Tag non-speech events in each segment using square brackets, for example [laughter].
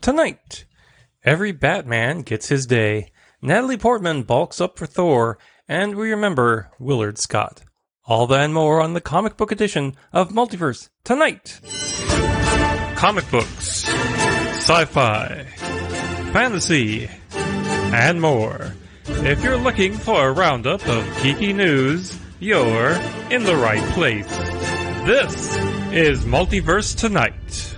tonight. Every Batman gets his day. Natalie Portman bulks up for Thor, and we remember Willard Scott. All that and more on the comic book edition of Multiverse tonight. Comic books, sci-fi, fantasy, and more. If you're looking for a roundup of geeky news, you're in the right place. This is Multiverse Tonight.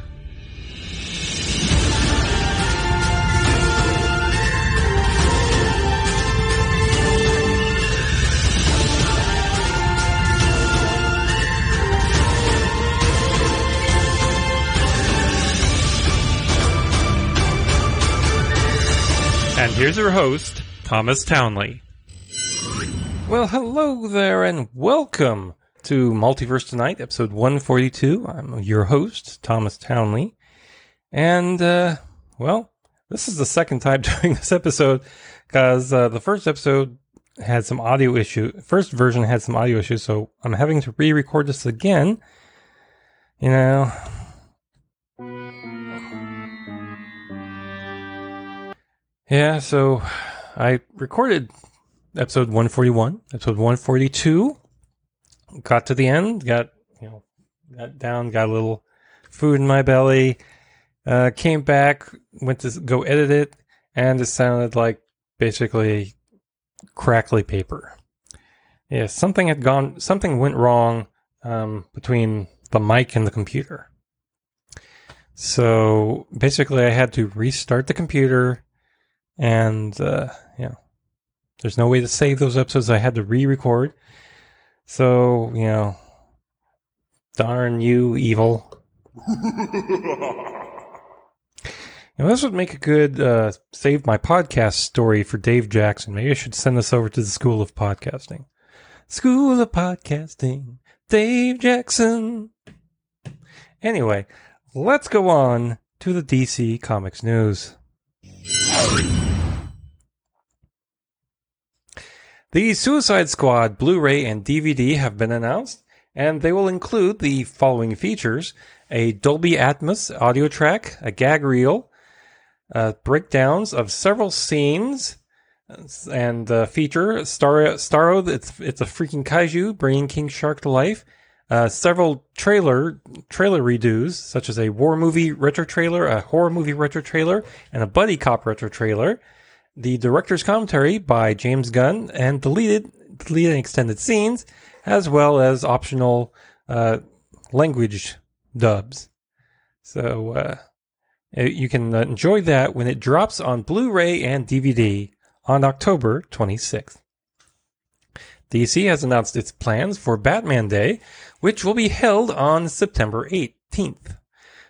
And here's your host, Thomas Townley. Well, hello there, and welcome to Multiverse Tonight, episode 142. I'm your host, Thomas Townley. And, uh, well, this is the second time [laughs] doing this episode because uh, the first episode had some audio issue. First version had some audio issues, so I'm having to re-record this again. You know, Yeah, so I recorded episode 141, episode 142. Got to the end, got, you know, got down, got a little food in my belly. Uh, came back, went to go edit it, and it sounded like basically crackly paper. Yeah, something had gone, something went wrong um, between the mic and the computer. So basically, I had to restart the computer and uh, yeah, there's no way to save those episodes. I had to re-record. So you know, darn you, evil. [laughs] Now, this would make a good uh, save my podcast story for Dave Jackson. Maybe I should send this over to the School of Podcasting. School of Podcasting, Dave Jackson. Anyway, let's go on to the DC Comics news. The Suicide Squad Blu ray and DVD have been announced, and they will include the following features a Dolby Atmos audio track, a gag reel, uh, breakdowns of several scenes, and uh, feature Star- Starro, it's, it's a freaking kaiju, bringing King Shark to life. Uh, several trailer trailer redos, such as a war movie retro trailer, a horror movie retro trailer, and a buddy cop retro trailer the director's commentary by James Gunn, and deleted deleted extended scenes, as well as optional uh, language dubs. So uh, you can enjoy that when it drops on Blu-ray and DVD on October 26th. DC has announced its plans for Batman Day, which will be held on September 18th.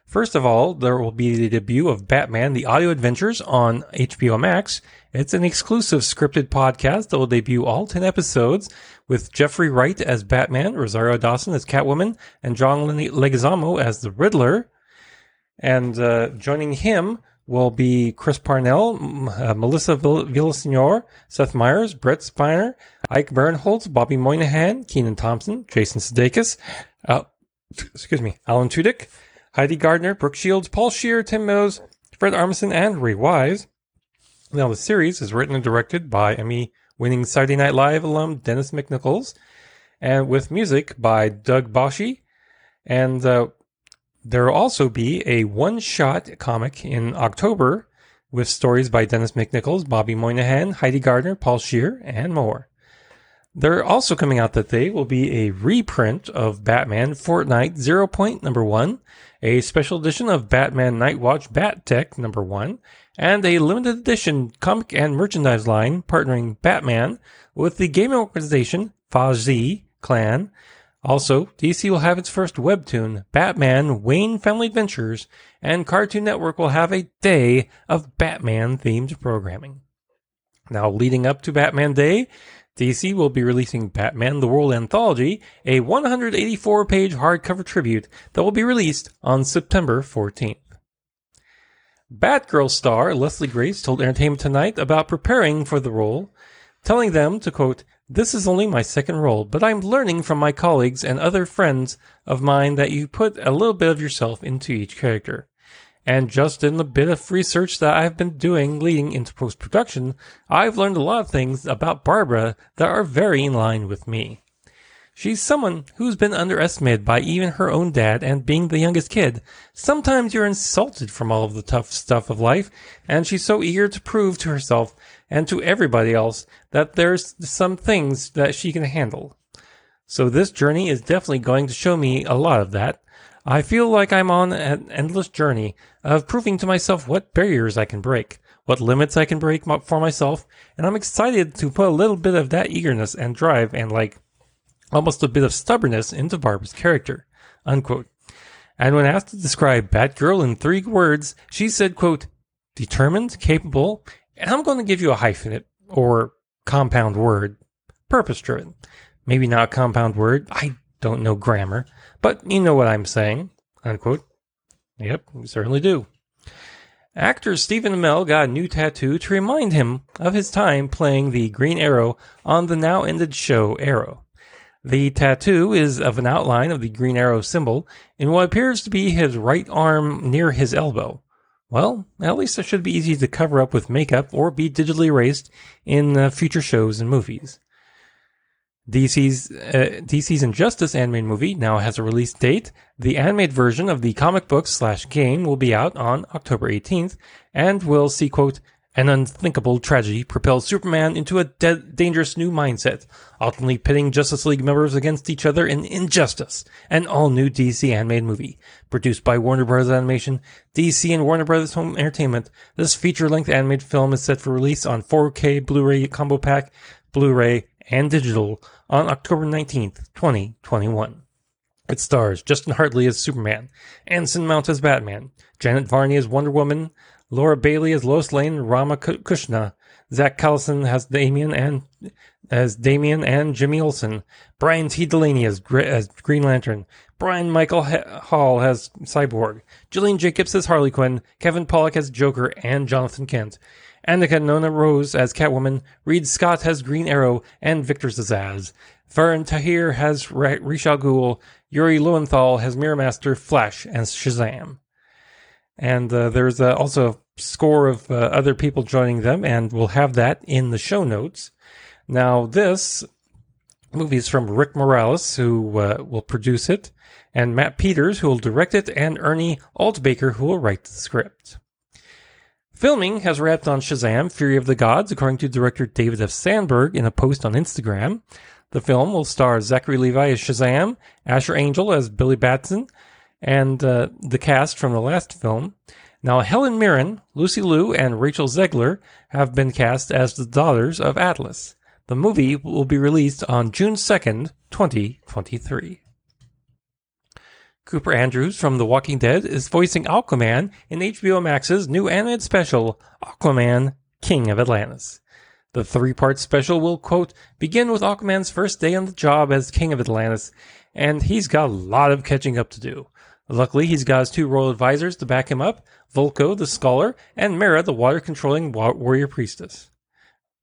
First of all, there will be the debut of Batman The Audio Adventures on HBO Max. It's an exclusive scripted podcast that will debut all 10 episodes with Jeffrey Wright as Batman, Rosario Dawson as Catwoman, and John Leguizamo as the Riddler. And uh, joining him will be Chris Parnell, uh, Melissa Villasenor, Seth Meyers, Brent Spiner, Ike Barinholtz, Bobby Moynihan, Kenan Thompson, Jason Sudeikis, uh, excuse me, Alan Tudyk, Heidi Gardner, Brooke Shields, Paul Scheer, Tim Meadows, Fred Armisen, and Ray Wise. Now, the series is written and directed by Emmy winning Saturday Night Live alum Dennis McNichols, and with music by Doug Boschi. And uh, there will also be a one shot comic in October with stories by Dennis McNichols, Bobby Moynihan, Heidi Gardner, Paul Scheer, and more. They're also coming out that day will be a reprint of Batman Fortnite Zero Point number one, a special edition of Batman Nightwatch Bat Tech number one, and a limited edition comic and merchandise line partnering Batman with the gaming organization FaZe Clan. Also, DC will have its first webtoon, Batman Wayne Family Adventures, and Cartoon Network will have a day of Batman themed programming. Now, leading up to Batman Day, DC will be releasing Batman the World Anthology, a 184 page hardcover tribute that will be released on September 14th. Batgirl star Leslie Grace told Entertainment Tonight about preparing for the role, telling them to quote, This is only my second role, but I'm learning from my colleagues and other friends of mine that you put a little bit of yourself into each character. And just in the bit of research that I've been doing leading into post production, I've learned a lot of things about Barbara that are very in line with me. She's someone who's been underestimated by even her own dad, and being the youngest kid, sometimes you're insulted from all of the tough stuff of life, and she's so eager to prove to herself and to everybody else that there's some things that she can handle. So this journey is definitely going to show me a lot of that. I feel like I'm on an endless journey of proving to myself what barriers I can break, what limits I can break for myself, and I'm excited to put a little bit of that eagerness and drive and like almost a bit of stubbornness into Barbara's character. Unquote. And when asked to describe Batgirl in three words, she said, quote, determined, capable, and I'm going to give you a hyphenate or compound word, purpose driven. Maybe not a compound word. I don't know grammar, but you know what I'm saying. Unquote. Yep, we certainly do. Actor Stephen Amell got a new tattoo to remind him of his time playing the Green Arrow on the now ended show Arrow. The tattoo is of an outline of the Green Arrow symbol in what appears to be his right arm near his elbow. Well, at least it should be easy to cover up with makeup or be digitally erased in uh, future shows and movies. DC's uh, DC's Injustice animated movie now has a release date. The animated version of the comic book slash game will be out on October 18th and will see quote an unthinkable tragedy propels Superman into a de- dangerous new mindset, ultimately pitting Justice League members against each other in Injustice, an all-new DC animated movie. Produced by Warner Bros. Animation, DC and Warner Bros. Home Entertainment, this feature-length animated film is set for release on 4K Blu-ray Combo Pack, Blu-ray, and digital on October 19th, 2021. It stars Justin Hartley as Superman, Anson Mount as Batman, Janet Varney as Wonder Woman, Laura Bailey as Lois Lane, Rama Kushna, Zach Callison has Damian and as Damian and Jimmy Olsen, Brian T. Delaney as, as Green Lantern, Brian Michael Hall as Cyborg, Gillian Jacobs as Harley Quinn, Kevin Pollak as Joker and Jonathan Kent, Anika Noni Rose as Catwoman, Reid Scott has Green Arrow and Victor Zsasz, Faran Tahir has Ra's al Ghul, Yuri Lowenthal has Mirror Master, Flash, and Shazam. And uh, there's uh, also score of uh, other people joining them, and we'll have that in the show notes. Now, this movie is from Rick Morales, who uh, will produce it, and Matt Peters, who will direct it, and Ernie Altbacker, who will write the script. Filming has wrapped on Shazam Fury of the Gods, according to director David F. Sandberg in a post on Instagram. The film will star Zachary Levi as Shazam, Asher Angel as Billy Batson, and uh, the cast from the last film. Now, Helen Mirren, Lucy Liu, and Rachel Zegler have been cast as the daughters of Atlas. The movie will be released on June 2nd, 2023. Cooper Andrews from The Walking Dead is voicing Aquaman in HBO Max's new animated special, Aquaman, King of Atlantis. The three part special will, quote, begin with Aquaman's first day on the job as King of Atlantis, and he's got a lot of catching up to do. Luckily, he's got his two royal advisors to back him up Vulko, the scholar, and Mera, the water controlling warrior priestess.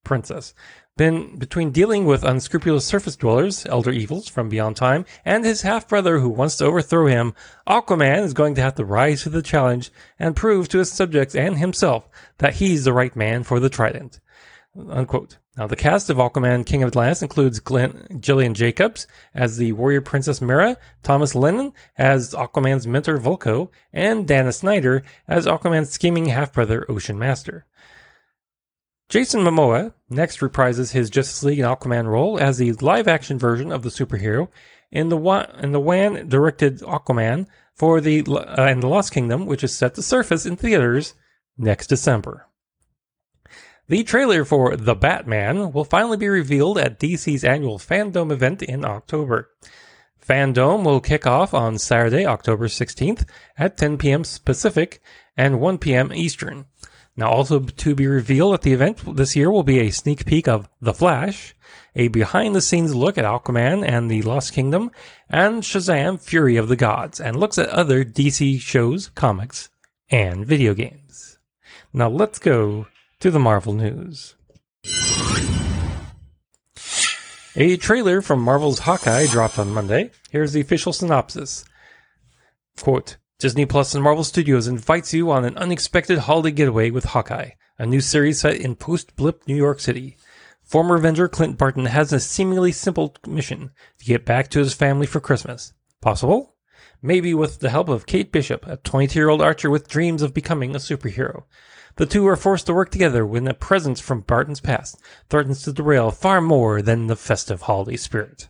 Princess. Been between dealing with unscrupulous surface dwellers, elder evils from beyond time, and his half brother who wants to overthrow him, Aquaman is going to have to rise to the challenge and prove to his subjects and himself that he's the right man for the trident. Unquote. Now, the cast of Aquaman King of Atlantis includes Glenn, Gillian Jacobs as the warrior princess Mera, Thomas Lennon as Aquaman's mentor Vulko, and Dana Snyder as Aquaman's scheming half brother Ocean Master. Jason Momoa next reprises his Justice League and Aquaman role as the live action version of the superhero in the in the Wan directed Aquaman for the uh, and the Lost Kingdom, which is set to surface in theaters next December. The trailer for The Batman will finally be revealed at DC's annual Fandome event in October. Fandome will kick off on Saturday, October 16th at 10 p.m. Pacific and 1 p.m. Eastern. Now, also to be revealed at the event this year will be a sneak peek of The Flash, a behind the scenes look at Aquaman and the Lost Kingdom, and Shazam Fury of the Gods, and looks at other DC shows, comics, and video games. Now, let's go to the Marvel news. A trailer from Marvel's Hawkeye dropped on Monday. Here's the official synopsis. Quote, Disney Plus and Marvel Studios invites you on an unexpected holiday getaway with Hawkeye, a new series set in post-blip New York City. Former Avenger Clint Barton has a seemingly simple mission to get back to his family for Christmas. Possible? Maybe with the help of Kate Bishop, a 22-year-old archer with dreams of becoming a superhero. The two are forced to work together when a presence from Barton's past threatens to derail far more than the festive holiday spirit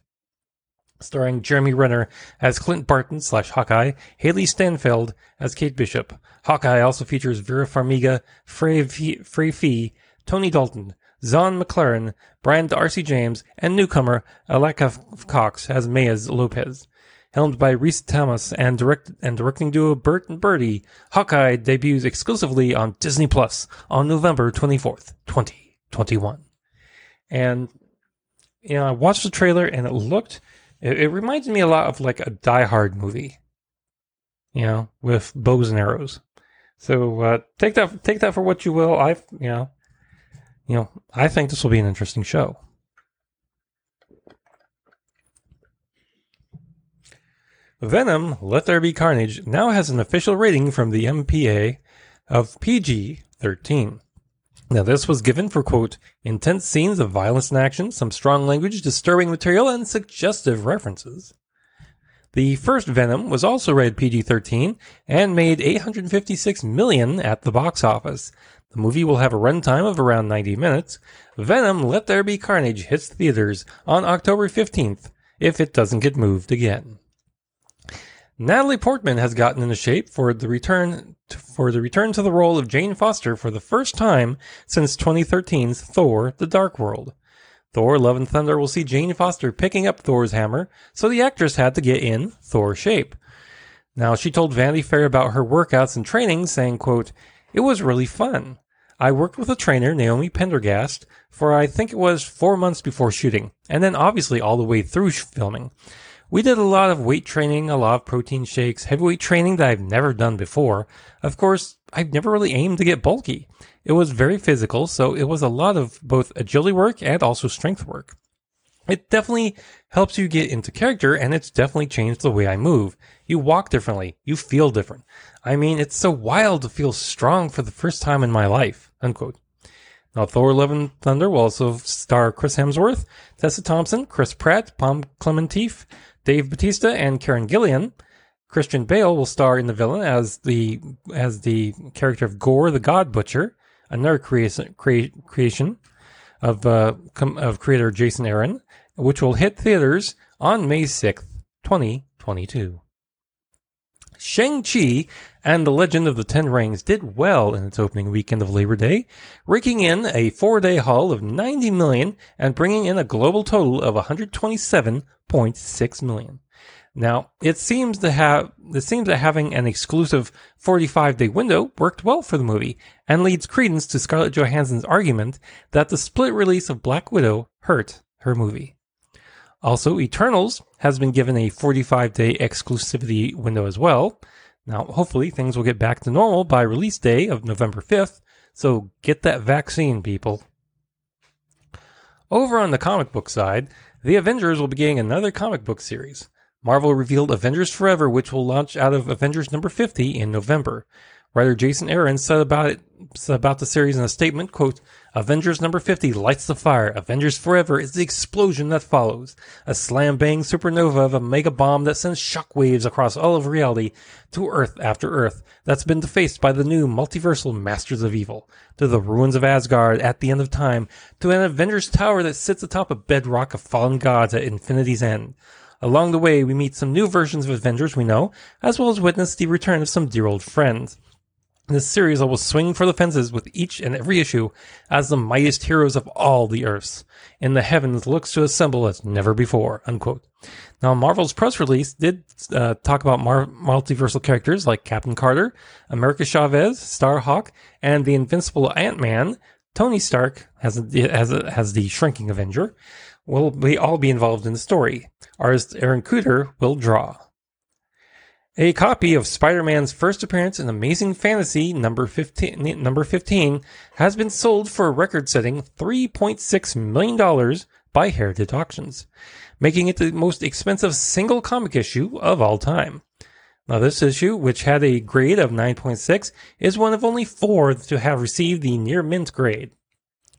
starring Jeremy Renner as Clint Barton slash Hawkeye, Hailee Steinfeld as Kate Bishop. Hawkeye also features Vera Farmiga, Fra, Fra Fee, Tony Dalton, Zahn McClarnon, Brian Darcy James, and newcomer Alaqua Cox as Mayes Lopez. Helmed by Rhys Thomas and direct and directing duo Bert and Bertie, Hawkeye debuts exclusively on Disney Plus on November 24th, 2021. And you know, I watched the trailer and it looked it, it reminds me a lot of like a Die Hard movie, you know, with bows and arrows. So uh, take that take that for what you will. I you know, you know, I think this will be an interesting show. Venom: Let There Be Carnage now has an official rating from the MPA of PG 13. Now, this was given for, quote, intense scenes of violence and action, some strong language, disturbing material, and suggestive references. The first Venom was also rated PG-13 and made 856 million at the box office. The movie will have a runtime of around 90 minutes. Venom Let There Be Carnage hits theaters on October 15th if it doesn't get moved again. Natalie Portman has gotten into shape for the return to, for the return to the role of Jane Foster for the first time since 2013's Thor: The Dark World. Thor: Love and Thunder will see Jane Foster picking up Thor's hammer, so the actress had to get in Thor shape. Now, she told Vanity Fair about her workouts and training, saying, quote, "It was really fun. I worked with a trainer, Naomi Pendergast, for I think it was four months before shooting, and then obviously all the way through filming. We did a lot of weight training, a lot of protein shakes, heavyweight training that I've never done before. Of course, I've never really aimed to get bulky. It was very physical, so it was a lot of both agility work and also strength work. It definitely helps you get into character and it's definitely changed the way I move. You walk differently. You feel different. I mean, it's so wild to feel strong for the first time in my life. Unquote. Now, Thor: Love and Thunder will also star Chris Hemsworth, Tessa Thompson, Chris Pratt, Pom Klementieff, Dave Batista and Karen Gillan. Christian Bale will star in the villain as the as the character of Gorr the God Butcher, another creation creation of uh, of creator Jason Aaron, which will hit theaters on May sixth, twenty twenty two. Shang-Chi and the Legend of the Ten Rings did well in its opening weekend of Labor Day, raking in a four-day haul of 90 million and bringing in a global total of 127.6 million. Now, it seems to have it seems that having an exclusive 45-day window worked well for the movie and leads credence to Scarlett Johansson's argument that the split release of Black Widow hurt her movie. Also, Eternals has been given a 45 day exclusivity window as well. Now, hopefully, things will get back to normal by release day of November 5th, so get that vaccine, people. Over on the comic book side, the Avengers will be getting another comic book series. Marvel revealed Avengers Forever, which will launch out of Avengers number 50 in November. Writer Jason Aaron said about it about the series in a statement, quote, Avengers number 50 lights the fire. Avengers Forever is the explosion that follows. A slam bang supernova of a mega bomb that sends shockwaves across all of reality to Earth after Earth that's been defaced by the new multiversal Masters of Evil, to the ruins of Asgard at the end of time, to an Avengers Tower that sits atop a bedrock of fallen gods at infinity's end. Along the way, we meet some new versions of Avengers we know, as well as witness the return of some dear old friends. This series I will swing for the fences with each and every issue as the mightiest heroes of all the earths and the heavens looks to assemble as never before. Unquote. Now, Marvel's press release did uh, talk about mar- multiversal characters like Captain Carter, America Chavez, Starhawk, and the invincible Ant Man. Tony Stark has a, has a, the shrinking Avenger. Will we all be involved in the story? Artist Aaron Kuder will draw. A copy of Spider-Man's first appearance in Amazing Fantasy number 15, number 15 has been sold for a record-setting $3.6 million by Heritage Auctions, making it the most expensive single comic issue of all time. Now, this issue, which had a grade of 9.6, is one of only four to have received the near mint grade.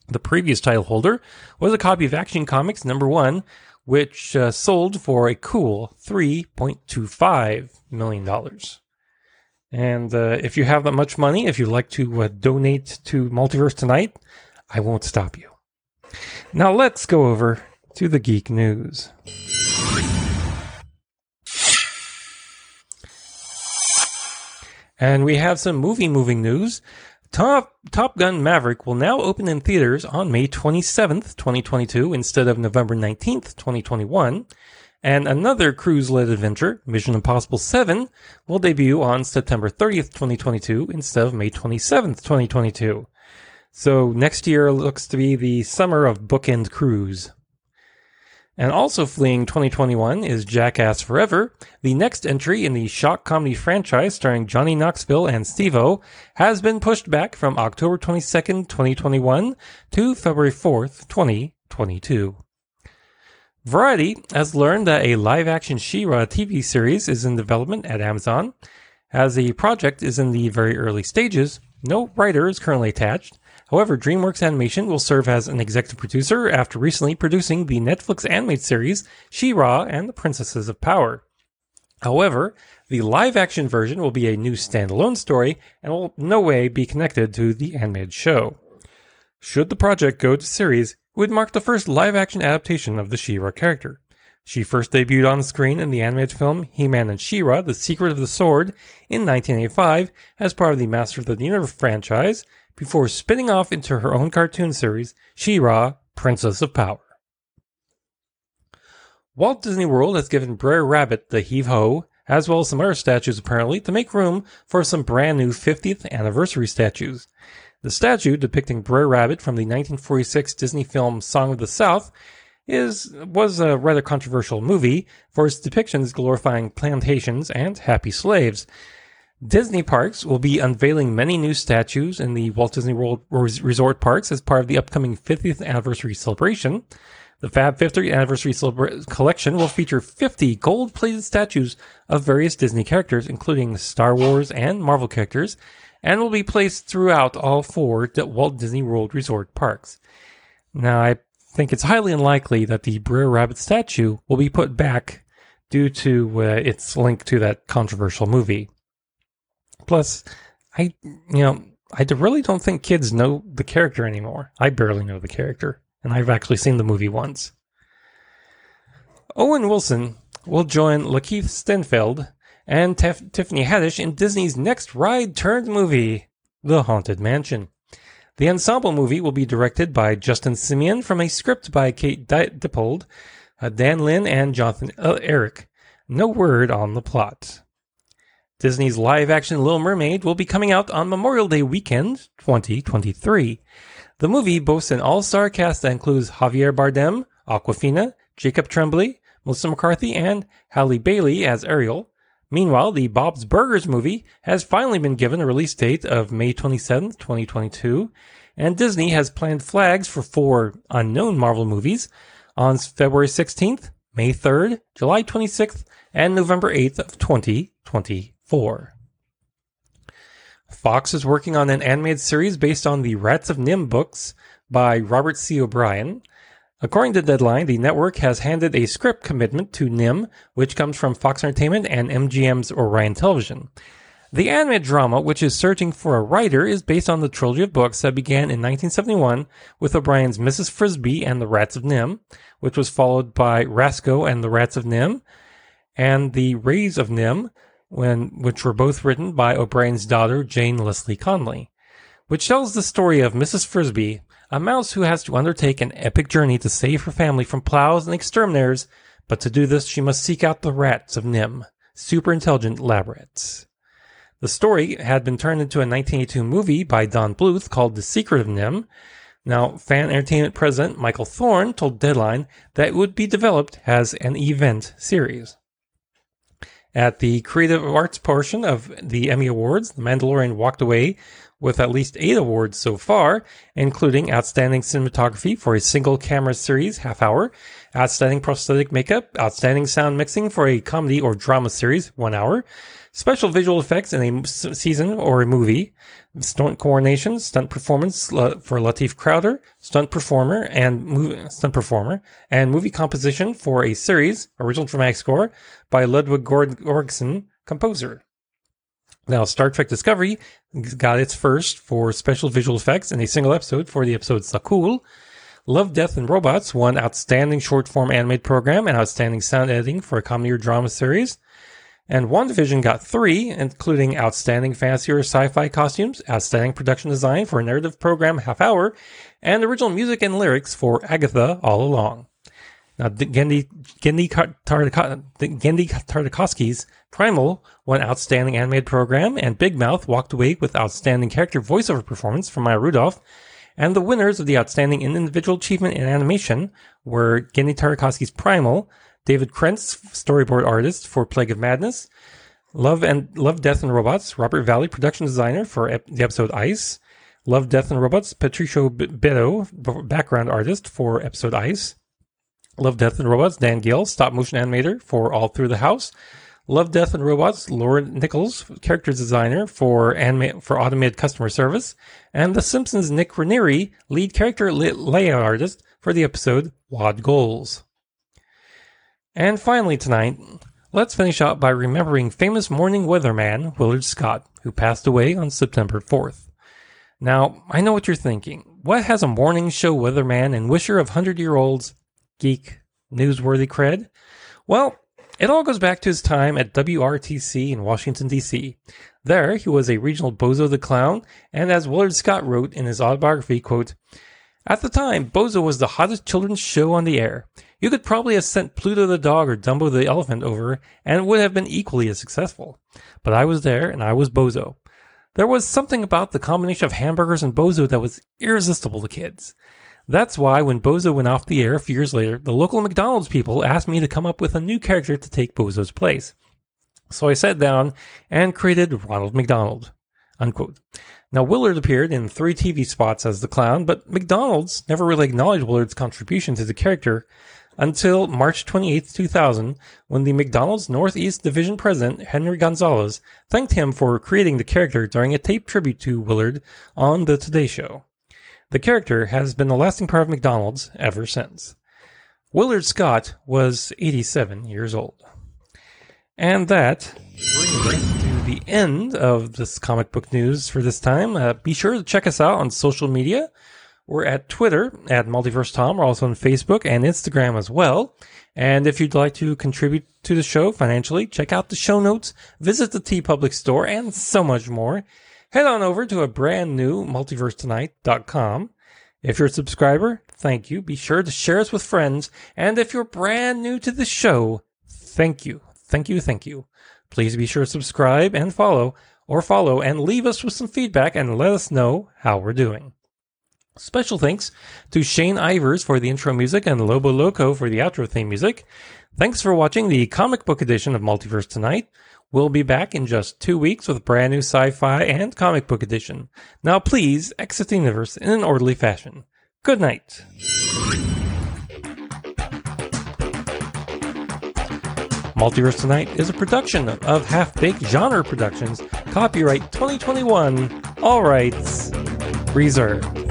The previous title holder was a copy of Action Comics number one, which uh, sold for a cool $3.25 million. And uh, if you have that much money, if you'd like to uh, donate to Multiverse Tonight, I won't stop you. Now let's go over to the geek news. And we have some movie moving news. Top, Top Gun Maverick will now open in theaters on May 27th, 2022, instead of November 19th, 2021. And another Cruise led adventure, Mission Impossible 7, will debut on September 30th, 2022, instead of May 27th, 2022. So next year looks to be the summer of bookend Cruise. And also fleeing 2021 is Jackass Forever. The next entry in the shock comedy franchise starring Johnny Knoxville and Steve-O has been pushed back from October 22nd, 2021 to February 4th, 2022. Variety has learned that a live action She-Ra TV series is in development at Amazon. As the project is in the very early stages, no writer is currently attached, However, DreamWorks Animation will serve as an executive producer after recently producing the Netflix animated series She-Ra and the Princesses of Power. However, the live action version will be a new standalone story and will no way be connected to the animated show. Should the project go to series, it would mark the first live action adaptation of the She-Ra character. She first debuted on screen in the animated film He-Man and She-Ra: The Secret of the Sword in 1985 as part of the Master of the Universe franchise before spinning off into her own cartoon series, She-Ra, Princess of Power. Walt Disney World has given Brer Rabbit the heave ho, as well as some other statues apparently, to make room for some brand new 50th anniversary statues. The statue depicting Brer Rabbit from the 1946 Disney film Song of the South is was a rather controversial movie for its depictions glorifying plantations and happy slaves. Disney Parks will be unveiling many new statues in the Walt Disney World Resort parks as part of the upcoming 50th anniversary celebration. The Fab 50th anniversary celebra- collection will feature 50 gold plated statues of various Disney characters, including Star Wars and Marvel characters, and will be placed throughout all four Walt Disney World Resort parks. Now, I think it's highly unlikely that the Brer Rabbit statue will be put back due to uh, its link to that controversial movie. Plus, I, you know, I really don't think kids know the character anymore. I barely know the character, and I've actually seen the movie once. Owen Wilson will join Lakeith Stanfield and Tef- Tiffany Haddish in Disney's next ride turned movie, The Haunted Mansion. The ensemble movie will be directed by Justin Simien from a script by Kate Dippold, uh, Dan Lin, and Jonathan uh, Ehrlich. No word on the plot. Disney's live action Little Mermaid will be coming out on Memorial Day weekend 2023. The movie boasts an all star cast that includes Javier Bardem, Awkwafina, Jacob Tremblay, Melissa McCarthy, and Halle Bailey as Ariel. Meanwhile, the Bob's Burgers movie has finally been given a release date of May 27, 2022, and Disney has planned flags for four unknown Marvel movies on February 16th, May 3rd, July 26th, and November 8th of 2020. 4. Fox is working on an animated series based on the Rats of NIMH books by Robert C. O'Brien. According to Deadline, the network has handed a script commitment to NIMH, which comes from Fox Entertainment and MGM's Orion Television. The animated drama, which is searching for a writer, is based on the trilogy of books that began in 1971 with O'Brien's Mrs. Frisby and the Rats of NIMH, which was followed by Racso and the Rats of NIMH, and The Rays of NIMH, when, which were both written by O'Brien's daughter, Jane Leslie Conly, which tells the story of Mrs. Frisby, a mouse who has to undertake an epic journey to save her family from plows and exterminators, but to do this she must seek out the rats of NIMH, super intelligent lab rats. The story had been turned into a 1982 movie by Don Bluth called The Secret of NIMH. Now, Fan Entertainment president Michael Thorne told Deadline that it would be developed as an event series. At the creative arts portion of the Emmy Awards, The Mandalorian walked away with at least eight awards so far, including Outstanding Cinematography for a single camera series, half hour, Outstanding Prosthetic Makeup, Outstanding Sound Mixing for a comedy or drama series, one hour, special visual effects in a season or a movie, stunt coordination, stunt performance uh, for Latif Crowder, stunt performer and movie, stunt performer, and movie composition for a series, original dramatic score by Ludwig Göransson, composer. Now, Star Trek Discovery got its first for special visual effects in a single episode for the episode Su'Kal. Love, Death, and Robots won Outstanding Short Form Animated Program and Outstanding Sound Editing for a Comedy or Drama Series. And WandaVision got three, including Outstanding Fantasy or Sci-Fi Costumes, Outstanding Production Design for a Narrative Program Half Hour, and Original Music and Lyrics for Agatha All Along. Now, Genndy, Genndy Tartakovsky's Primal won Outstanding Animated Program, and Big Mouth walked away with Outstanding Character Voiceover Performance from Maya Rudolph. And the winners of the Outstanding Individual Achievement in Animation were Genndy Tartakovsky's Primal, David Krentz, storyboard artist for Plague of Madness, Love and Love, Death and Robots, Robert Valley, production designer for ep- the episode Ice, Love, Death and Robots, Patricio Betteo, background artist for episode Ice, Love, Death and Robots, Dan Gill, stop motion animator for All Through the House, Love, Death and Robots, Lauren Nichols, character designer for anima- for automated customer service, and The Simpsons' Nick Ranieri, lead character la- layout artist for the episode Wad Goals. And finally tonight, let's finish out by remembering famous morning weatherman Willard Scott, who passed away on September 4th. Now, I know what you're thinking. What has a morning show weatherman and wisher of 100 year olds geek newsworthy cred? Well, it all goes back to his time at WRTC in Washington, D.C. There, he was a regional Bozo the Clown, and as Willard Scott wrote in his autobiography, quote, At the time, Bozo was the hottest children's show on the air. You could probably have sent Pluto the dog or Dumbo the elephant over, and it would have been equally as successful. But I was there, and I was Bozo. There was something about the combination of hamburgers and Bozo that was irresistible to kids. That's why when Bozo went off the air a few years later, the local McDonald's people asked me to come up with a new character to take Bozo's place. So I sat down and created Ronald McDonald. Unquote. Now, Willard appeared in three TV spots as the clown, but McDonald's never really acknowledged Willard's contribution to the character until March 28, 2000, when the McDonald's Northeast Division President, Henry Gonzalez, thanked him for creating the character during a taped tribute to Willard on The Today Show. The character has been a lasting part of McDonald's ever since. Willard Scott was 87 years old. And that brings us to the end of this comic book news for this time. Uh, be sure to check us out on social media. We're at Twitter at Multiverse Tom. We're also on Facebook and Instagram as well. And if you'd like to contribute to the show financially, check out the show notes, visit the TeePublic store, and so much more. Head on over to a brand new multiversetonight.com. If you're a subscriber, thank you. Be sure to share us with friends. And if you're brand new to the show, thank you. Thank you. Thank you. Please be sure to subscribe and follow, or follow and leave us with some feedback and let us know how we're doing. Special thanks to Shane Ivers for the intro music and Lobo Loco for the outro theme music. Thanks for watching the comic book edition of Multiverse Tonight. We'll be back in just two weeks with a brand new sci-fi and comic book edition. Now please exit the universe in an orderly fashion. Good night. Multiverse Tonight is a production of Half Baked Genre Productions. Copyright 2021. All rights reserved.